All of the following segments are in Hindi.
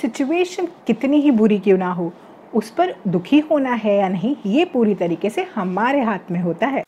सिचुएशन कितनी ही बुरी क्यों ना हो, उस पर दुखी होना है या नहीं, ये पूरी तरीके से हमारे हाथ में होता है।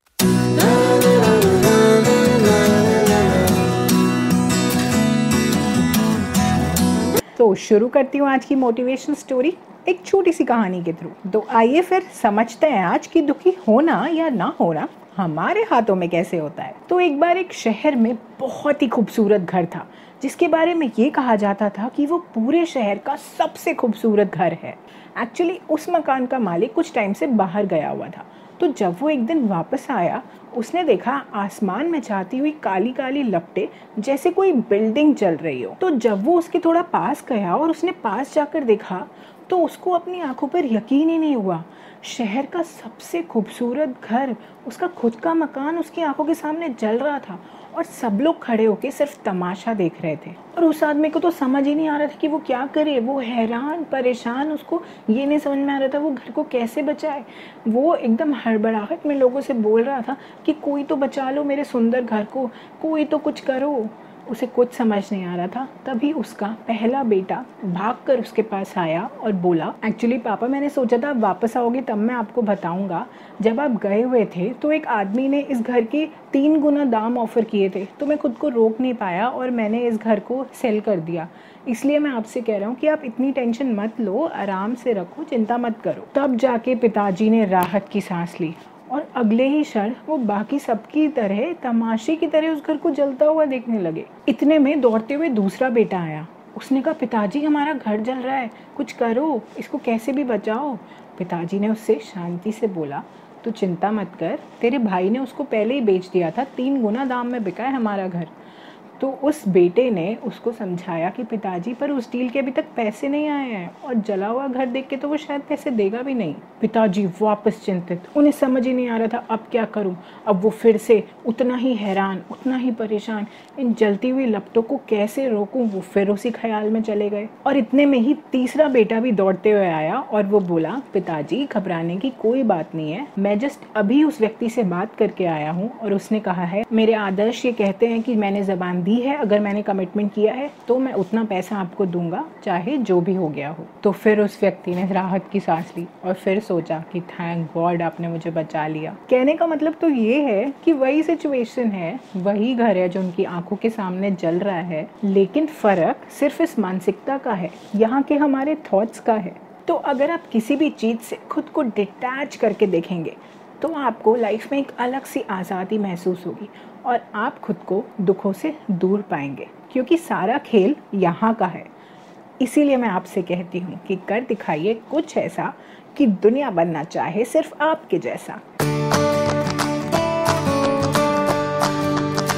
तो शुरू करती हूँ आज की मोटिवेशन स्टोरी एक छोटी सी कहानी के थ्रू तो आइए फिर समझते हैं आज की दुखी होना या ना होना। हमारे हाथों में कैसे होता है? तो एक बार एक शहर में बहुत ही खूबसूरत घर था, जिसके बारे में ये कहा जाता था कि वो पूरे शहर का सबसे खूबसूरत घर है। एक्चुअली उस मकान का मालिक कुछ टाइम से बाहर गया हुआ था। तो जब वो एक दिन वापस आया, उसने देखा आसमान में जाती हुई काली काली लपटे जैसे कोई बिल्डिंग चल रही हो। तो जब वो उसके थोड़ा पास गया और उसने पास जाकर देखा तो उसको अपनी आँखों पर यकीन ही नहीं हुआ। शहर का सबसे खूबसूरत घर, उसका खुद का मकान उसकी आँखों के सामने जल रहा था और सब लोग खड़े होके सिर्फ़ तमाशा देख रहे थे। और उस आदमी को तो समझ ही नहीं आ रहा था कि वो क्या करे। वो हैरान, परेशान, उसको ये नहीं समझ में आ रहा था वो घर को कैसे बचाए। वो एकदम हड़बड़ाहट में लोगों से बोल रहा था कि कोई तो बचा लो मेरे सुंदर घर को, कोई तो कुछ करो। उसे कुछ समझ नहीं आ रहा था, तभी उसका पहला बेटा भागकर उसके पास आया और बोला एक्चुअली पापा, मैंने सोचा था आप वापस आओगे, तब मैं आपको बताऊँगा। जब आप गए हुए थे तो एक आदमी ने इस घर के तीन गुना दाम ऑफ़र किए थे तो मैं खुद को रोक नहीं पाया और मैंने इस घर को सेल कर दिया। इसलिए मैं आपसे कह रहा हूँ कि आप इतनी टेंशन मत लो, आराम से रखो, चिंता मत करो। तब जाके पिताजी ने राहत की सांस ली। अगले ही क्षण वो बाकी सबकी तरह तमाशे की तरह उस घर को जलता हुआ देखने लगे। इतने में दौड़ते हुए दूसरा बेटा आया। उसने कहा, पिताजी, हमारा घर जल रहा है। कुछ करो। इसको कैसे भी बचाओ। पिताजी ने उससे शांति से बोला, तू चिंता मत कर। तेरे भाई ने उसको पहले ही बेच दिया था। तीन गुना दाम में बिका है हमारा घर। तो उस बेटे ने उसको समझाया कि पिताजी, पर उस डील के अभी तक पैसे नहीं आए हैं और जला हुआ घर देख के तो वो शायद पैसे देगा भी नहीं। पिताजी वापस चिंतित, उन्हें समझ ही नहीं आ रहा था, अब क्या करूँ? अब वो फिर से उतना ही हैरान, उतना ही परेशान, इन जलती हुई लपटों को कैसे रोकूं? वो फिर उसी ख्याल में चले गए। और इतने में ही तीसरा बेटा भी दौड़ते हुए आया और वो बोला, पिताजी, घबराने की कोई बात नहीं है। मैं जस्ट अभी उस व्यक्ति से बात करके आया हूँ और उसने कहा है, मेरे आदर्श ये कहते हैं कि मैंने जबान दी है, अगर मैंने कमिटमेंट किया है तो मैं उतना पैसा आपको दूँगा, चाहे जो भी हो गया हो। तो फिर उस व्यक्ति ने राहत की सांस ली और फिर सोचा कि थैंक गॉड आपने मुझे बचा लिया। कहने का मतलब तो ये है कि वही सिचुएशन है, वही घर है जो उनकी आँखों के सामने जल रहा है, लेकिन फ़र्क सिर्फ़ इस मानसिकता का है। यहाँ के हमारे थॉट्स का है। तो अगर आप किसी भी चीज़ से खुद को डिटैच करके देखेंगे तो आपको लाइफ में एक अलग सी आज़ादी महसूस होगी और आप खुद को दुखों से दूर पाएँगे, क्योंकि सारा खेल यहाँ का है। इसीलिए मैं आपसे कहती हूँ कि कर दिखाइए कुछ ऐसा कि दुनिया बनना चाहे सिर्फ़ आपके जैसा।